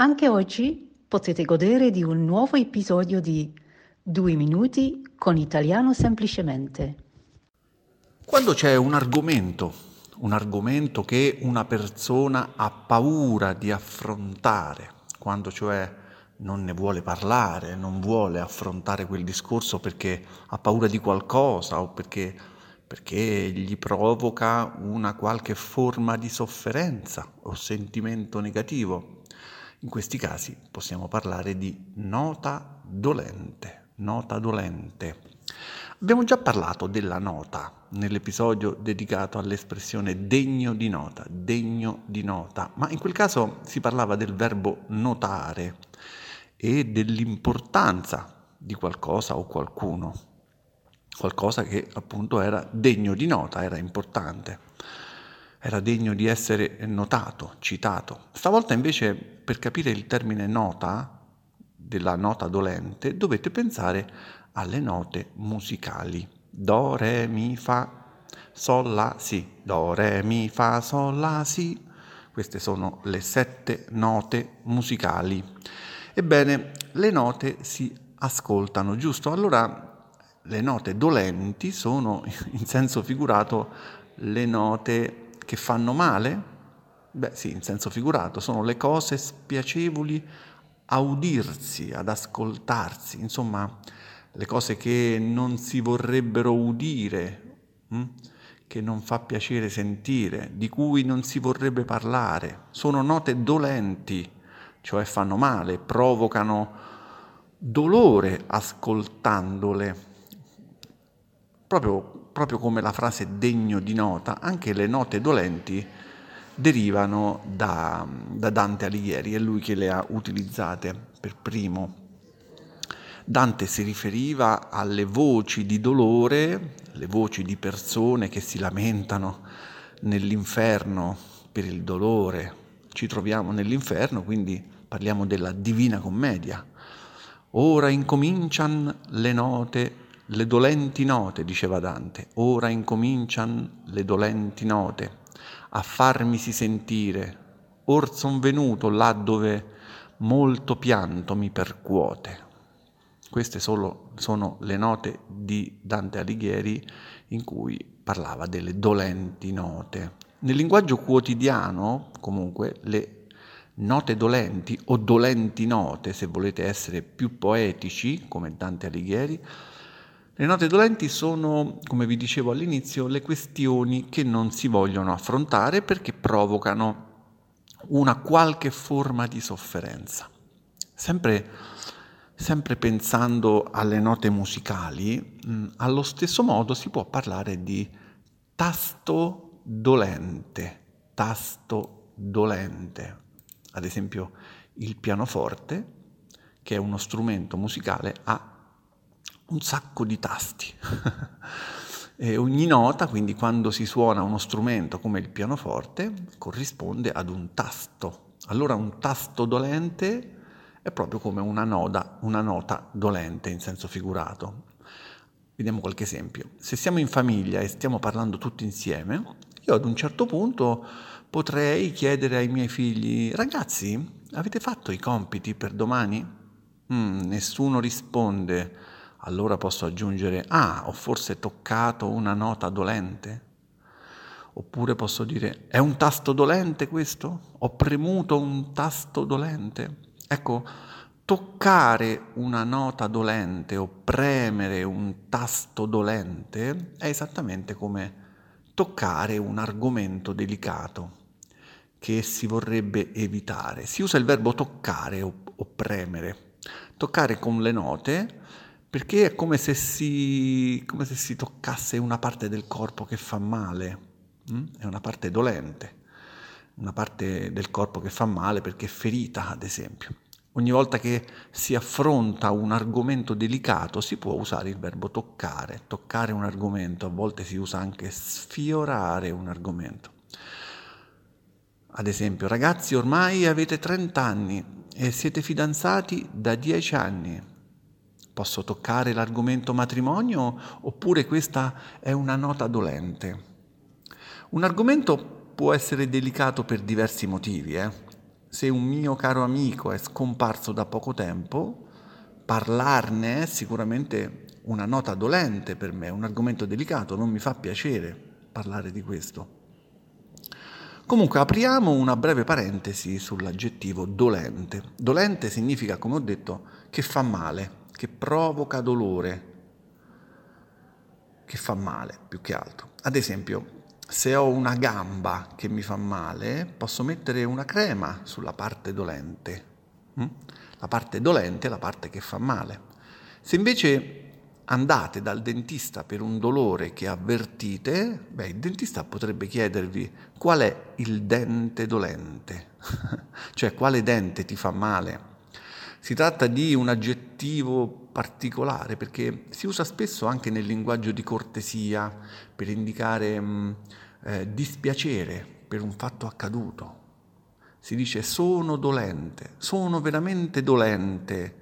Anche oggi potete godere di un nuovo episodio di Due minuti con italiano semplicemente. Quando c'è un argomento, un argomento che una persona ha paura di affrontare, quando cioè non ne vuole parlare, non vuole affrontare quel discorso perché ha paura di qualcosa o perché, perché gli provoca una qualche forma di sofferenza o sentimento negativo. In questi casi possiamo parlare di nota dolente, nota dolente. Abbiamo già parlato della nota nell'episodio dedicato all'espressione degno di nota, degno di nota, ma in quel caso si parlava del verbo notare e dell'importanza di qualcosa o qualcuno, qualcosa che appunto era degno di nota, era importante, era degno di essere notato, citato. Stavolta invece per capire il termine nota, della nota dolente, dovete pensare alle note musicali. Do, re, mi, fa, sol, la, si. Do, re, mi, fa, sol, la, si. Queste sono le sette note musicali. Ebbene, le note si ascoltano, giusto? Allora, le note dolenti sono, in senso figurato, le note che fanno male? Beh sì, in senso figurato, sono le cose spiacevoli a udirsi, ad ascoltarsi, insomma, le cose che non si vorrebbero udire, hm? che non fa piacere sentire, di cui non si vorrebbe parlare. Sono note dolenti cioè fanno male, provocano dolore ascoltandole. Proprio, proprio come la frase degno di nota, anche le note dolenti derivano da, da Dante Alighieri, è lui che le ha utilizzate per primo. Dante si riferiva alle voci di dolore, le voci di persone che si lamentano nell'inferno per il dolore, ci troviamo nell'inferno, quindi parliamo della Divina Commedia. Ora incomincian le note, le dolenti note, diceva Dante, ora incomincian le dolenti note a farmisi sentire, or son venuto là dove molto pianto mi percuote. Queste solo, sono le note di Dante Alighieri in cui parlava delle dolenti note. Nel linguaggio quotidiano, comunque, le note dolenti o dolenti note, se volete essere più poetici, come Dante Alighieri, le note dolenti sono, come vi dicevo all'inizio, le questioni che non si vogliono affrontare perché provocano una qualche forma di sofferenza. Sempre, sempre pensando alle note musicali, mh, allo stesso modo si può parlare di tasto dolente, tasto dolente. Ad esempio il pianoforte, che è uno strumento musicale, ha un sacco di tasti. e ogni nota, quindi quando si suona uno strumento come il pianoforte, corrisponde ad un tasto. Allora un tasto dolente è proprio come una, noda, una nota dolente in senso figurato. Vediamo qualche esempio. Se siamo in famiglia e stiamo parlando tutti insieme, io ad un certo punto potrei chiedere ai miei figli, ragazzi, avete fatto i compiti per domani? Mm, nessuno risponde. Allora posso aggiungere, ah, ho forse toccato una nota dolente? Oppure posso dire, è un tasto dolente questo? Ho premuto un tasto dolente? Ecco, toccare una nota dolente o premere un tasto dolente è esattamente come toccare un argomento delicato che si vorrebbe evitare. Si usa il verbo toccare o, o premere. Toccare con le note perché è come se, si, come se si toccasse una parte del corpo che fa male, mm? è una parte dolente, una parte del corpo che fa male perché è ferita, ad esempio. Ogni volta che si affronta un argomento delicato si può usare il verbo toccare, toccare un argomento, a volte si usa anche sfiorare un argomento. Ad esempio, ragazzi, ormai avete 30 anni e siete fidanzati da 10 anni. Posso toccare l'argomento matrimonio oppure questa è una nota dolente? Un argomento può essere delicato per diversi motivi, eh? se un mio caro amico è scomparso da poco tempo, parlarne è sicuramente una nota dolente per me, un argomento delicato, non mi fa piacere parlare di questo. Comunque apriamo una breve parentesi sull'aggettivo dolente. Dolente significa, come ho detto, che fa male, che provoca dolore, che fa male più che altro. Ad esempio, se ho una gamba che mi fa male, posso mettere una crema sulla parte dolente. Mm? La parte dolente è la parte che fa male. Se invece andate dal dentista per un dolore che avvertite, beh, il dentista potrebbe chiedervi qual è il dente dolente, cioè quale dente ti fa male. Si tratta di un aggettivo particolare perché si usa spesso anche nel linguaggio di cortesia per indicare mh, mm, eh, dispiacere per un fatto accaduto. Si dice sono dolente, sono veramente dolente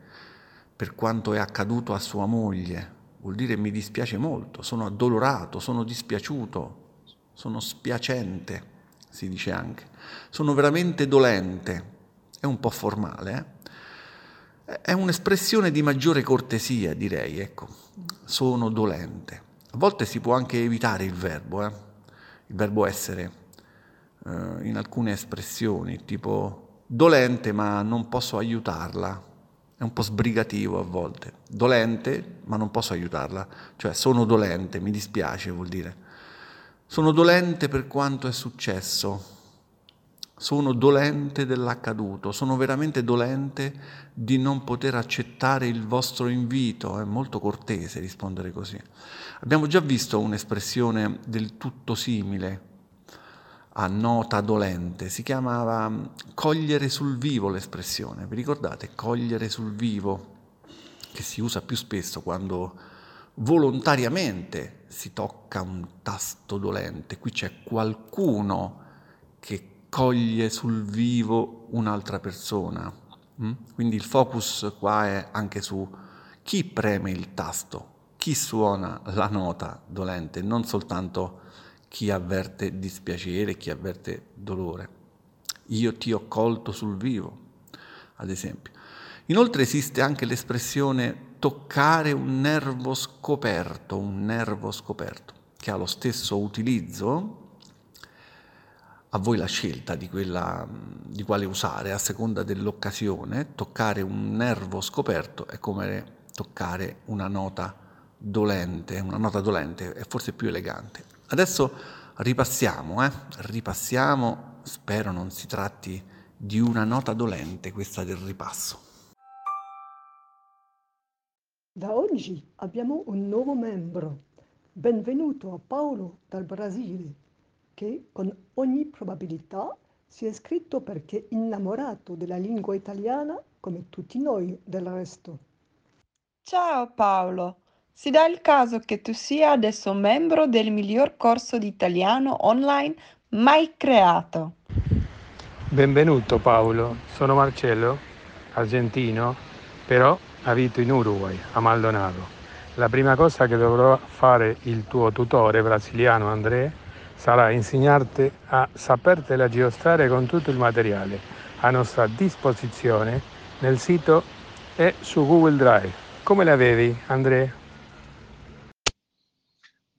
per quanto è accaduto a sua moglie vuol dire mi dispiace molto, sono addolorato, sono dispiaciuto, sono spiacente, si dice anche. Sono veramente dolente, è un po' formale, eh? È un'espressione di maggiore cortesia, direi, ecco, sono dolente. A volte si può anche evitare il verbo, eh? il verbo essere, eh, in alcune espressioni, tipo dolente ma non posso aiutarla, è un po' sbrigativo a volte, dolente, ma non posso aiutarla, cioè sono dolente, mi dispiace vuol dire. Sono dolente per quanto è successo, sono dolente dell'accaduto, sono veramente dolente di non poter accettare il vostro invito, è molto cortese rispondere così. Abbiamo già visto un'espressione del tutto simile a nota dolente, si chiamava cogliere sul vivo l'espressione, vi ricordate? Cogliere sul vivo, che si usa più spesso quando volontariamente si tocca un tasto dolente, qui c'è qualcuno che coglie sul vivo un'altra persona, mm? quindi il focus qua è anche su chi preme il tasto, chi suona la nota dolente, non soltanto chi avverte dispiacere, chi avverte dolore. Io ti ho colto sul vivo, ad esempio. Inoltre esiste anche l'espressione toccare un nervo scoperto, un nervo scoperto, che ha lo stesso utilizzo, a voi la scelta di, quella, di quale usare a seconda dell'occasione, toccare un nervo scoperto è come toccare una nota dolente, una nota dolente è forse più elegante. Adesso ripassiamo, eh? ripassiamo, spero non si tratti di una nota dolente questa del ripasso. Da oggi abbiamo un nuovo membro. Benvenuto a Paolo dal Brasile, che con ogni probabilità si è iscritto perché innamorato della lingua italiana come tutti noi del resto. Ciao Paolo, si dà il caso che tu sia adesso membro del miglior corso di italiano online mai creato. Benvenuto Paolo, sono Marcello, argentino, però abito in Uruguay, a Maldonado. La prima cosa che dovrò fare il tuo tutore brasiliano André sarà insegnarti a sapertela giostrare con tutto il materiale a nostra disposizione nel sito e su Google Drive. Come la vedi, André?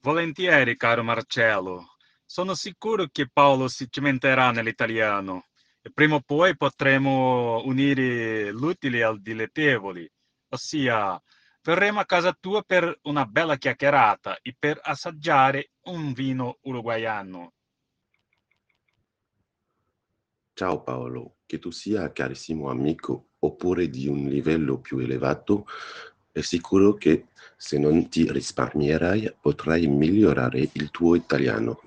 Volentieri, caro Marcello. Sono sicuro che Paolo si cimenterà nell'italiano e prima o poi potremo unire l'utile al dilettevole, ossia verremo a casa tua per una bella chiacchierata e per assaggiare un vino uruguaiano. Ciao Paolo, che tu sia carissimo amico oppure di un livello più elevato, è sicuro che se non ti risparmierai potrai migliorare il tuo italiano.